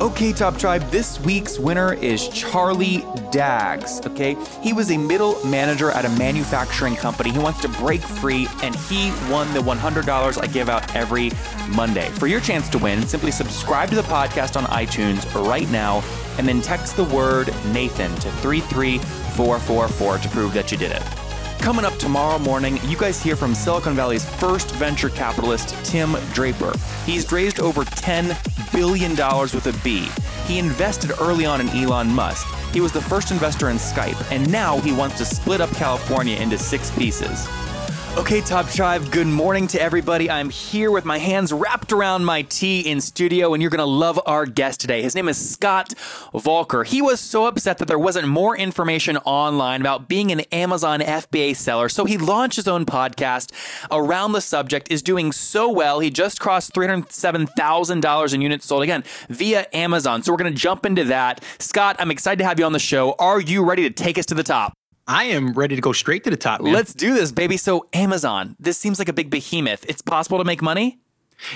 Okay, Top Tribe, this week's winner is Charlie Daggs. Okay, he was a middle manager at a manufacturing company. He wants to break free, and he won the $100 I give out every Monday. For your chance to win, simply subscribe to the podcast on iTunes right now and then text the word Nathan to 33444 to prove that you did it. Coming up tomorrow morning, you guys hear from Silicon Valley's first venture capitalist, Tim Draper. He's raised over $10 billion with a B. He invested early on in Elon Musk. He was the first investor in Skype, and now he wants to split up California into six pieces. Okay, Top Tribe, good morning to everybody. I'm here with my hands wrapped around my tea in studio, and you're going to love our guest today. His name is Scott Voelker. He was so upset that there wasn't more information online about being an Amazon FBA seller, so he launched his own podcast around the subject, is doing so well. He just crossed $307,000 in units sold again via Amazon. So we're going to jump into that. Scott, I'm excited to have you on the show. Are you ready to take us to the top? I am ready to go straight to the top. Man. Let's do this, baby. So, Amazon, this seems like a big behemoth. It's possible to make money?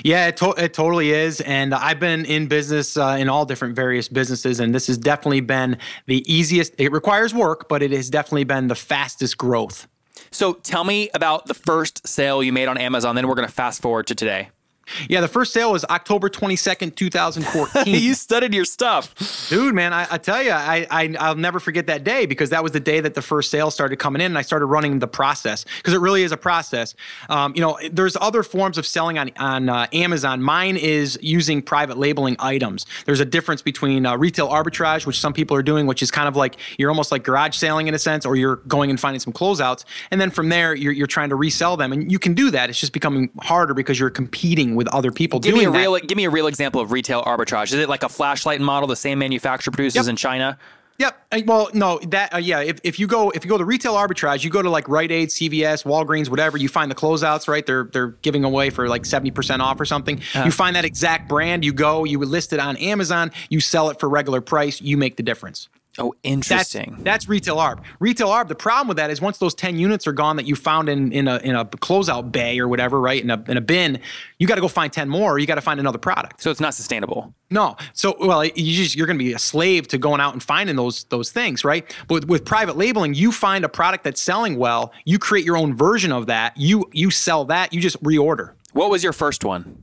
Yeah, it, to- it totally is. And I've been in business uh, in all different various businesses, and this has definitely been the easiest. It requires work, but it has definitely been the fastest growth. So, tell me about the first sale you made on Amazon. Then we're going to fast forward to today. Yeah, the first sale was October 22nd, 2014. you studied your stuff. Dude, man, I, I tell you, I, I, I'll never forget that day because that was the day that the first sale started coming in and I started running the process because it really is a process. Um, you know, there's other forms of selling on, on uh, Amazon. Mine is using private labeling items. There's a difference between uh, retail arbitrage, which some people are doing, which is kind of like you're almost like garage selling in a sense, or you're going and finding some closeouts. And then from there, you're, you're trying to resell them. And you can do that. It's just becoming harder because you're competing with other people give doing me a real that. give me a real example of retail arbitrage is it like a flashlight model the same manufacturer produces Yep. in china Yep. Well, no, that uh, yeah. If, if you go if you go to retail arbitrage, you go to like Rite Aid, CVS, Walgreens, whatever. You find the closeouts, right? They're they're giving away for like seventy percent off or something. You find that exact brand, you go, you list it on Amazon, you sell it for regular price, you make the difference. Oh That's interesting that's retail arb. Retail arb. The problem with that is once those ten units are gone that you found in in a in a closeout bay or whatever, right? In a in a bin, you got to go find ten more. or You got to find another product. so it's not sustainable No. So well, you just you're going to be a slave to going out and finding those those things, right? But with, with private labeling, you find a product that's selling well, you create your own version of that. You you sell that, you just reorder. what was your first one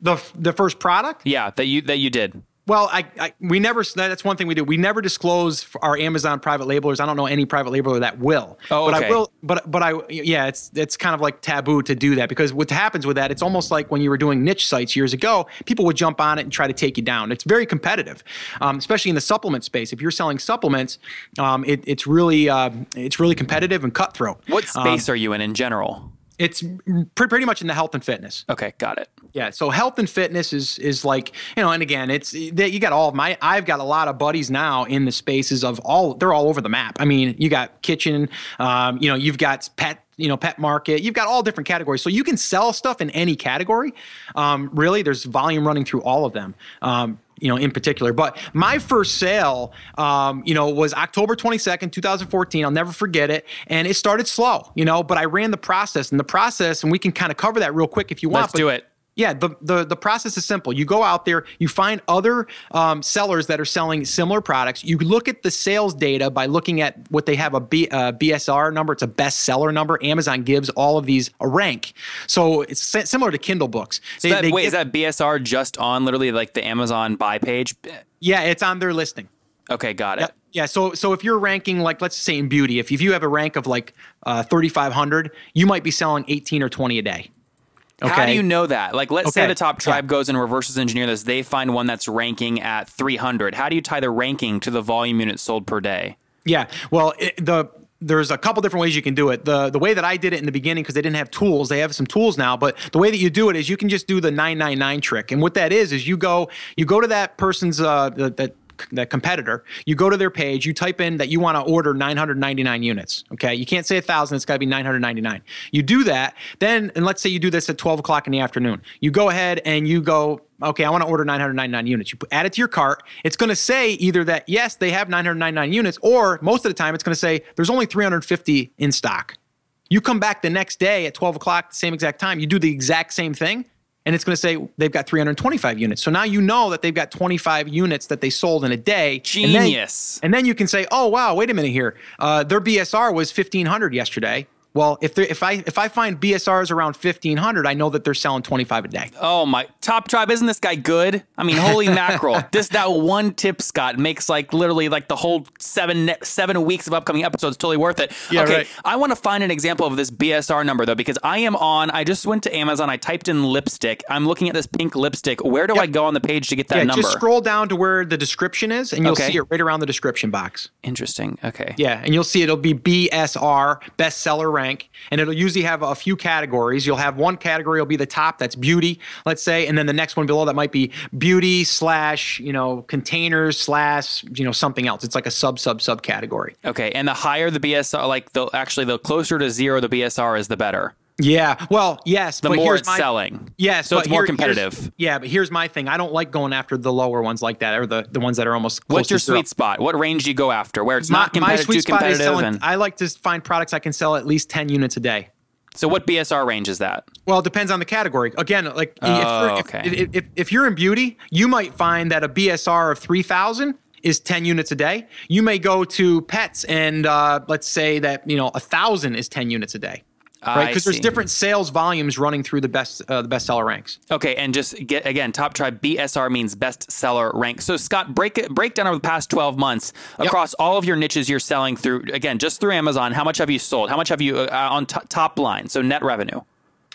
The the first product? yeah that you that you did Well, I, I we never that's one thing we do. We never disclose our Amazon private labelers. I don't know any private labeler that will. Oh, okay. but. I will but but I yeah, it's it's kind of like taboo to do that because what happens with that, it's almost like when you were doing niche sites years ago, people would jump on it and try to take you down. It's very competitive. Um, especially in the supplement space. If you're selling supplements, um, it, it's really uh, it's really competitive and cutthroat. what Um, space are you in in general it's pre- pretty much in the health and fitness. okay got it Yeah, so health and fitness is is like you know, and again, it's that you got all of my. I've got a lot of buddies now in the spaces of all. They're all over the map. I mean, you got kitchen, um, you know, you've got pet, you know, pet market. You've got all different categories, so you can sell stuff in any category. Um, really, there's volume running through all of them. Um, you know, in particular. But my first sale, um, you know, was October 22nd, 2014. I'll never forget it. And it started slow, you know, but I ran the process and the process, and we can kind of cover that real quick if you want. let's do it yeah, the, the the process is simple. You go out there, you find other um, sellers that are selling similar products. You look at the sales data by looking at what they have a B, uh, BSR number. It's a bestseller number. Amazon gives all of these a rank, so it's similar to Kindle books. so that, wait is that bsr just on literally like the amazon buy page Yeah, it's on their listing. okay got it Yep. Yeah, so so if you're ranking like let's say in beauty, if, if you have a rank of like uh, 3,500, you might be selling 18 or 20 a day. How do you know that? Like, let's say the top tribe yeah. goes and reverses engineer this. They find one that's ranking at 300. How do you tie the ranking to the volume units sold per day? Yeah. Well, it, the there's a couple different ways you can do it. The the way that I did it in the beginning because they didn't have tools, they have some tools now, but the way that you do it is you can just do the 999 trick. And what that is is you go you go to that person's uh that that competitor. You go to their page, you type in that you want to order 999 units. Okay, you can't say a thousand; it's got to be 999. You do that, then, and let's say you do this at 12 o'clock in the afternoon. You go ahead and you go okay, I want to order 999 units. You add it to your cart. It's going to say either that, yes, they have 999 units, or most of the time it's going to say there's only 350 in stock. You come back the next day at 12 o'clock, the same exact time, you do the exact same thing, and it's going to say they've got 325 units. So now you know that they've got 25 units that they sold in a day. Genius. And then, and then you can say, oh, wow, wait a minute here. Uh, their BSR was 1,500 yesterday. Well, if if I if I find BSRs around fifteen hundred, I know that they're selling twenty five a day. Oh my top tribe! Isn't this guy good? I mean, holy mackerel! This that one tip, Scott, makes like literally like the whole seven seven weeks of upcoming episodes totally worth it. Yeah, okay, right. I want to find an example of this BSR number though, because I am on. I just went to Amazon. I typed in lipstick. I'm looking at this pink lipstick. Where do I go on the page to get that yeah, number? just scroll down to where the description is, and you'll Okay. see it right around the description box. Interesting. Okay. Yeah, and you'll see it'll be BSR, bestseller rank, and it'll usually have a few categories. You'll have one category will be the top, that's beauty, let's say, and then the next one below that might be beauty slash you know containers slash you know something else. It's like a sub sub sub category. Okay. And the higher the BSR, like the actually the closer to zero the BSR is, the better. Yeah, well, yes, The but more here's it's my, selling. Yes, So but it's more here- competitive. Yeah, but here's my thing. I don't like going after the lower ones like that, or the the ones that are almost. What's your sweet spot? What range do you go after? Where it's My, not my competitive, sweet too spot is selling. and I like to find products I can sell at least ten units a day. so what BSR range is that? Well, it depends on the category. Again, like if, Oh, you're, if- okay. if, if, if you're in beauty, you might find that a BSR of 3,000 is 10 units a day. You may go to pets and uh, let's say that, you know, a thousand is 10 units a day. Right, because there's different sales volumes running through the best uh, the bestseller ranks. Okay, and just get again, top tribe BSR means best seller rank. So Scott, break it break down over the past 12 months across all of your niches you're selling through again, just through Amazon, how much have you sold? How much have you uh, on t- top line? So net revenue.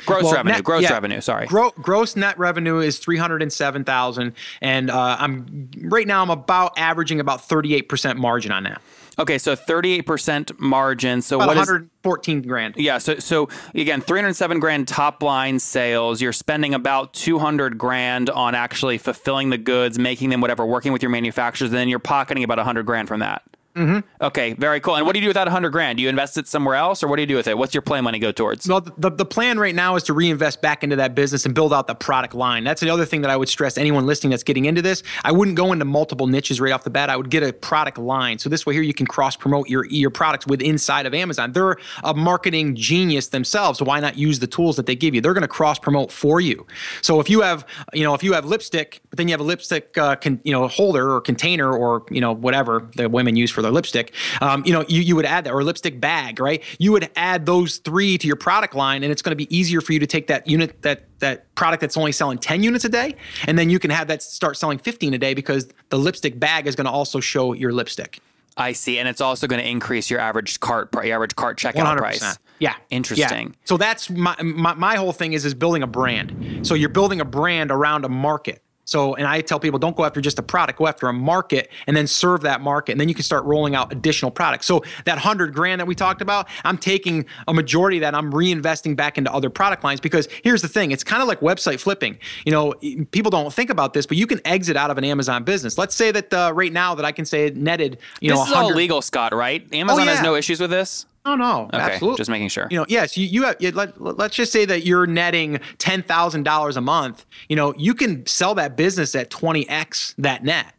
Gross Well, revenue, net- gross yeah, revenue, sorry. Gro- gross net revenue is three hundred and seven thousand, and uh, I'm right now I'm about averaging about thirty eight percent margin on that, okay, so 38% margin. So about what one is hundred fourteen grand. Yeah, so so again, 307 grand top line sales. You're spending about 200 grand on actually fulfilling the goods, making them whatever, working with your manufacturers, and then you're pocketing about 100 grand from that. Mm-hmm. Okay, very cool. And what do you do with that 100 grand? Do you invest it somewhere else, or what do you do with it? What's your play money go towards? Well, the, the plan right now is to reinvest back into that business and build out the product line. That's the other thing that I would stress anyone listening that's getting into this. I wouldn't go into multiple niches right off the bat. I would get a product line. So this way here you can cross promote your your products with inside of Amazon. They're a marketing genius themselves. So why not use the tools that they give you? They're going to cross promote for you. So if you have, you know, if you have lipstick, but then you have a lipstick, uh, con, you know, holder or container or you know whatever the women use for their lipstick, um, you know, you, you would add that or a lipstick bag, right? You would add those three to your product line, and it's going to be easier for you to take that unit that that product that's only selling 10 units a day and then you can have that start selling 15 a day because the lipstick bag is going to also show your lipstick I see, and it's also going to increase your average cart, your average cart checkout 100%. price. Yeah. Interesting. Yeah. So that's my, my my whole thing is is building a brand. So you're building a brand around a market. So and I tell people don't go after just a product, go after a market and then serve that market and then you can start rolling out additional products. So that 100 grand that we talked about, I'm taking a majority of that I'm reinvesting back into other product lines because here's the thing, it's kind of like website flipping. You know, people don't think about this, but you can exit out of an Amazon business. Let's say that uh, right now that I can say it netted, you This know, is all 100 legal, Scott, right? Amazon has yeah. no issues with this. Oh no, Okay, absolutely. just making sure. You know, yes, you, you have. You, let, let's just say that you're netting ten thousand dollars a month. You know, you can sell that business at twenty x that net,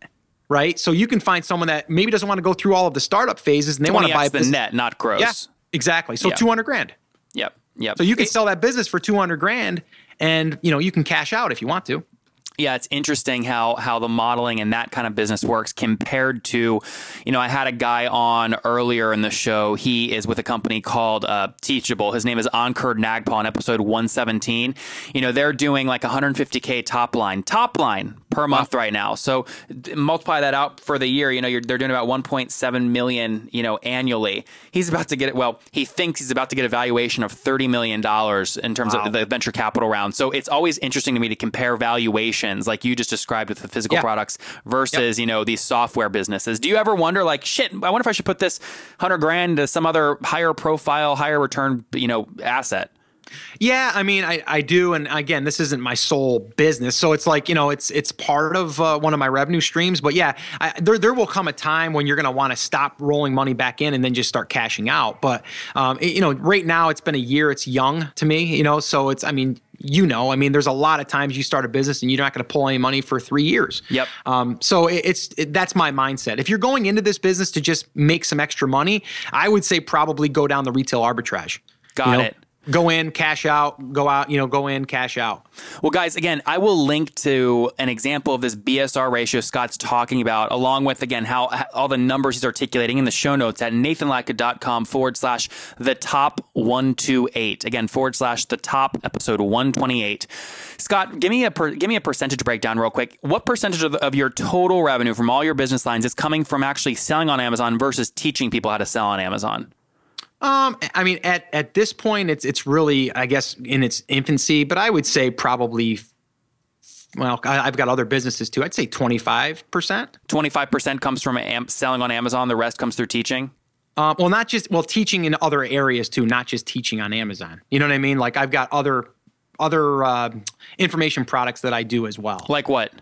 right? So you can find someone that maybe doesn't want to go through all of the startup phases and they want to buy 20x the business- net, not gross. Yeah, exactly. So two hundred grand. Yep. Yep. So you can sell that business for two hundred grand, and you know you can cash out if you want to. Yeah, it's interesting how how the modeling and that kind of business works compared to, you know, I had a guy on earlier in the show. He is with a company called uh, Teachable. His name is Ankur Nagpal in episode 117. You know, they're doing like 150k top line, top line per month right now. So multiply that out for the year. You know, you're, they're doing about 1.7 million. You know, annually. He's about to get it. Well, he thinks he's about to get a valuation of 30 million dollars in terms of the venture capital round. So it's always interesting to me to compare valuations, like you just described with the physical Yeah. products versus you know these software businesses. Do you ever wonder, like, shit? I wonder if I should put this hundred grand to some other higher profile, higher return, you know, asset. Yeah, I mean, I, I do, and again, this isn't my sole business, so it's like you know, it's it's part of uh, one of my revenue streams. But yeah, I, there there will come a time when you're going to want to stop rolling money back in and then just start cashing out. But um, it- you know, right now it's been a year; it's young to me, you know. So it's, I mean, you know, I mean, there's a lot of times you start a business and you're not going to pull any money for three years. Yep. Um, so it, it's it, that's my mindset. If you're going into this business to just make some extra money, I would say probably go down the retail arbitrage. Got You know, it. Go in, cash out, go out, you know, go in, cash out. Well, guys, again, I will link to an example of this BSR ratio Scott's talking about, along with, again, how, all the numbers he's articulating in the show notes at nathanlatka.com forward slash the top 128. Again, forward slash the top episode 128. Scott, give me a per, give me a percentage breakdown real quick. What percentage of, of your total revenue from all your business lines is coming from actually selling on Amazon versus teaching people how to sell on Amazon? Um, I mean, at at this point, it's it's really, I guess, in its infancy. But I would say probably, well, I've got other businesses too. I'd say twenty five percent. 25% comes from am- selling on Amazon, the rest comes through teaching. Um, well, not just well, teaching in other areas too, not just teaching on Amazon. You know what I mean? Like I've got other other uh, information products that I do as well. Like what?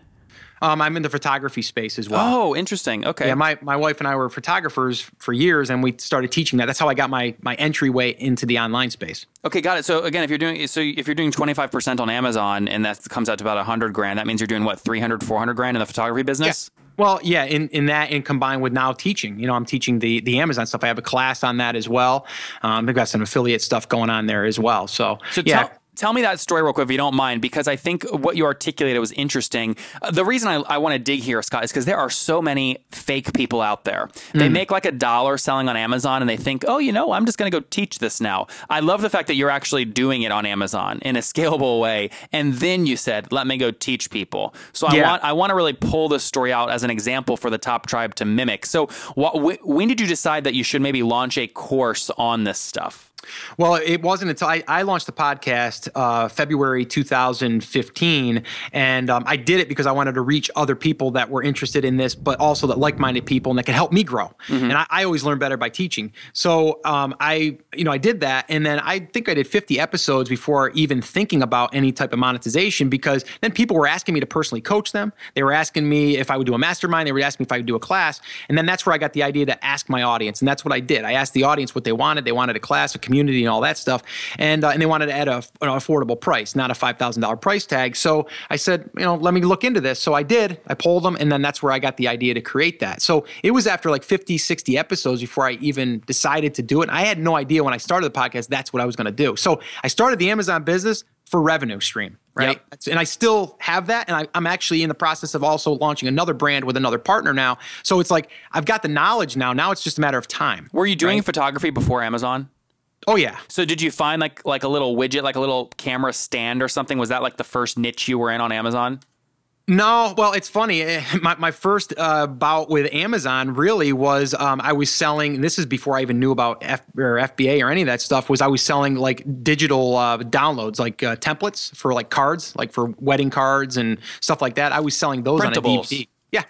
Um, I'm in the photography space as well. Oh, interesting. Okay. Yeah, my, my wife and I were photographers for years, and we started teaching that. That's how I got my my entryway into the online space. Okay, got it. So again, if you're doing so if you're doing 25% on Amazon and that comes out to about 100 grand, that means you're doing what 300 400 grand in the photography business? Well, yeah, in, in that and combined with now teaching, you know, I'm teaching the the Amazon stuff. I have a class on that as well. Um, I've got some affiliate stuff going on there as well. So, So yeah, tell, tell me that story real quick if you don't mind, because I think what you articulated was interesting. Uh, the reason I, I want to dig here, Scott, is because there are so many fake people out there. They Hmm. make like a dollar selling on Amazon and they think, oh, you know, I'm just going to go teach this now. I love the fact that you're actually doing it on Amazon in a scalable way. And then you said, let me go teach people. So I Yeah. want I want to really pull this story out as an example for the top tribe to mimic. So what, wh- when did you decide that you should maybe launch a course on this stuff? Well, it wasn't until I, I launched the podcast uh, February 2015, and um, I did it because I wanted to reach other people that were interested in this, but also that like-minded people and that could help me grow. And I, I always learn better by teaching. So um, I, you know, I did that, and then I think I did 50 episodes before even thinking about any type of monetization because then people were asking me to personally coach them. They were asking me if I would do a mastermind. They were asking me if I would do a class, and then that's where I got the idea to ask my audience, and that's what I did. I asked the audience what they wanted. They wanted a class, a community, and all that stuff, and uh, and they wanted it at a, an affordable price, not a five thousand dollar price tag. So I said, you know, let me look into this. So I did. I polled them, and then that's where I got the idea to create that. So it was after like 50, 60 episodes before I even decided to do it. And I had no idea when I started the podcast that's what I was going to do. So I started the Amazon business for revenue stream, right? And I still have that. And I, I'm actually in the process of also launching another brand with another partner now. So it's like I've got the knowledge now. Now it's just a matter of time. Were you doing right? photography before Amazon? Oh yeah. So did you find like like a little widget, like a little camera stand or something? Was that like the first niche you were in on Amazon? No, well, it's funny. My, my first uh, bout with Amazon really was um, I was selling. This is before I even knew about F, or FBA or any of that stuff. Was I was selling like digital uh, downloads, like uh, templates for like cards, like for wedding cards and stuff like that. I was selling those on a DVD. Yeah,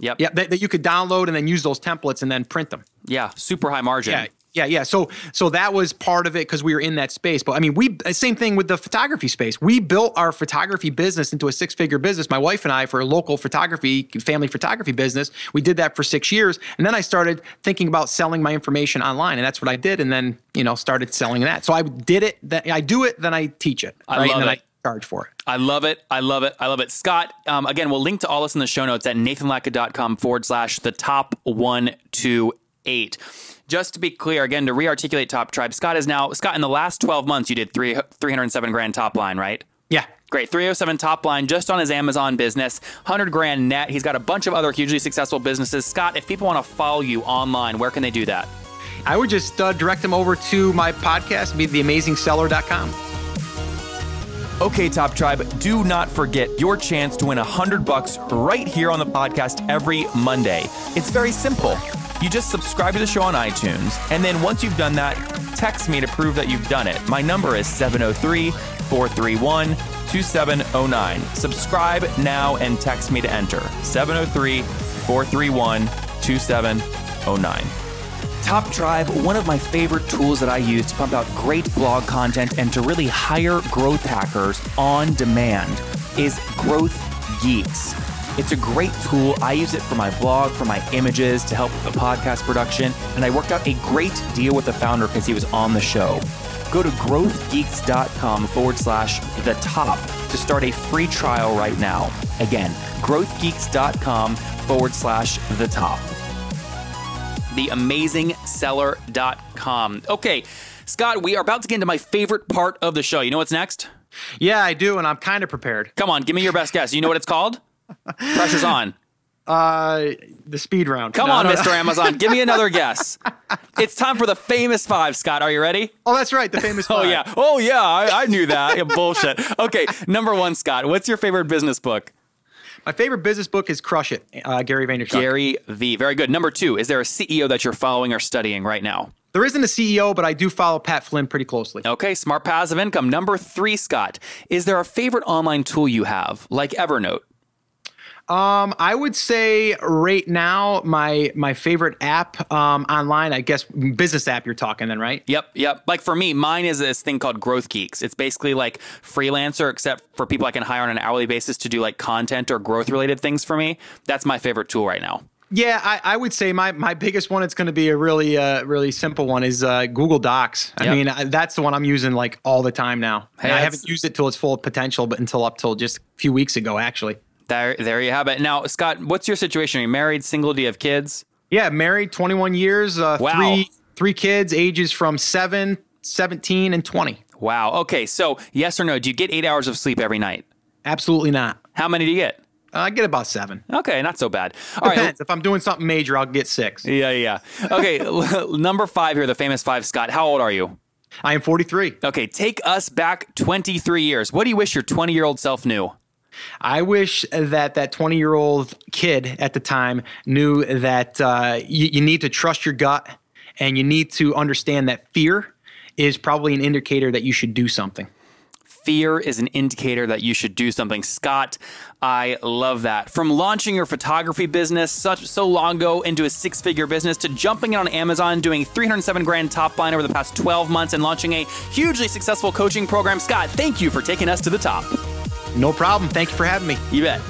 Yep. yeah, that, that you could download and then use those templates and then print them. Yeah. Super high margin. Yeah, yeah, yeah. So so that was part of it because we were in that space. But I mean, we same thing with the photography space. We built our photography business into a six-figure business. My wife and I for a local photography, family photography business. We did that for six years, and then I started thinking about selling my information online, and that's what I did. And then you know started selling that. So I did it. That I do it, then I teach it. I right? love and then it. I charge for it. I love it. I love it. I love it. Scott, um, again, we'll link to all this in the show notes at nathanlatka.com forward slash the top one two eight. Just to be clear, again, to re-articulate Top Tribe, Scott is now Scott. In the last twelve months, you did three three hundred seven grand top line, right? Yeah. Great. 307 top line just on his Amazon business, 100 grand net. He's got a bunch of other hugely successful businesses. Scott, if people want to follow you online, where can they do that? I would just uh, direct them over to my podcast, be theamazingseller.com. Okay, Top Tribe, do not forget your chance to win 100 bucks right here on the podcast every Monday. It's very simple. You just subscribe to the show on iTunes, and then once you've done that, text me to prove that you've done it. My number is 703 431 2709. Subscribe now and text me to enter 703 431 2709. Top Tribe, one of my favorite tools that I use to pump out great blog content and to really hire growth hackers on demand is Growth Geeks. It's a great tool. I use it for my blog, for my images, to help with the podcast production, and I worked out a great deal with the founder because he was on the show. Go to growthgeeks.com forward slash the top to start a free trial right now. Again, growthgeeks.com forward slash the top. TheAmazingSeller.com. Okay, Scott, we are about to get into my favorite part of the show. You know what's next? Yeah, I do, and I'm kind of prepared. Come on, give me your best guess. You know what it's called? Pressure's on. Uh, the speed round. Come No, on, no, Mr. Amazon. Give me another guess. It's time for the famous five, Scott. Are you ready? Oh, that's right. The famous. Oh yeah. Oh, yeah. I, I knew that. Yeah, bullshit. Okay. Number one, Scott. What's your favorite business book? My favorite business book is Crush It. Uh, Gary Vaynerchuk. Gary V. Very good. Number two, is there a CEO that you're following or studying right now? There isn't a CEO, but I do follow Pat Flynn pretty closely. Okay, smart passive income. Number three, Scott, is there a favorite online tool you have, like Evernote? Um, I would say right now my my favorite app um, online, I guess business app you're talking then, right? Yep, yep. Like for me, mine is this thing called Growth Geeks. It's basically like freelancer, except for people I can hire on an hourly basis to do like content or growth related things for me. That's my favorite tool right now. Yeah, I, I would say my, my biggest one. It's going to be a really uh, really simple one. Is uh, Google Docs. I Yep. mean, I, that's the one I'm using like all the time now. Hey, and I haven't used it till its full potential, but until up till just a few weeks ago, actually. There, there you have it. Now, Scott, what's your situation? Are you married, single? Do you have kids? Yeah, married, 21 years, uh, Wow. three three kids, ages from seven, 17, and 20. Wow. Okay. So, yes or no? Do you get eight hours of sleep every night? Absolutely not. How many do you get? Uh, I get about seven. Okay, not so bad. All right. Depends. If I'm doing something major, I'll get six. Yeah, yeah. Okay, number five here, the famous five, Scott. How old are you? I am 43. Okay, take us back 23 years. What do you wish your 20 year old self knew? I wish that that 20 year old kid at the time knew that uh, you, you need to trust your gut and you need to understand that fear is probably an indicator that you should do something. Fear is an indicator that you should do something. Scott, I love that. From launching your photography business such so long ago into a six-figure business to jumping in on Amazon, doing 307 grand top line over the past 12 months and launching a hugely successful coaching program. Scott, thank you for taking us to the top. No problem. Thank you for having me. You bet.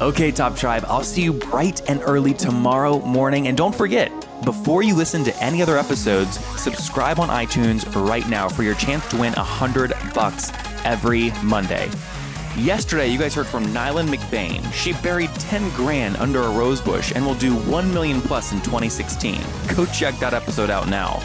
Okay, Top Tribe, I'll see you bright and early tomorrow morning. And don't forget, before you listen to any other episodes, subscribe on iTunes right now for your chance to win a hundred bucks every Monday. Yesterday, you guys heard from Nylan McBain. She buried 10 grand under a rose bush and will do 1 million plus in 2016. Go check that episode out now.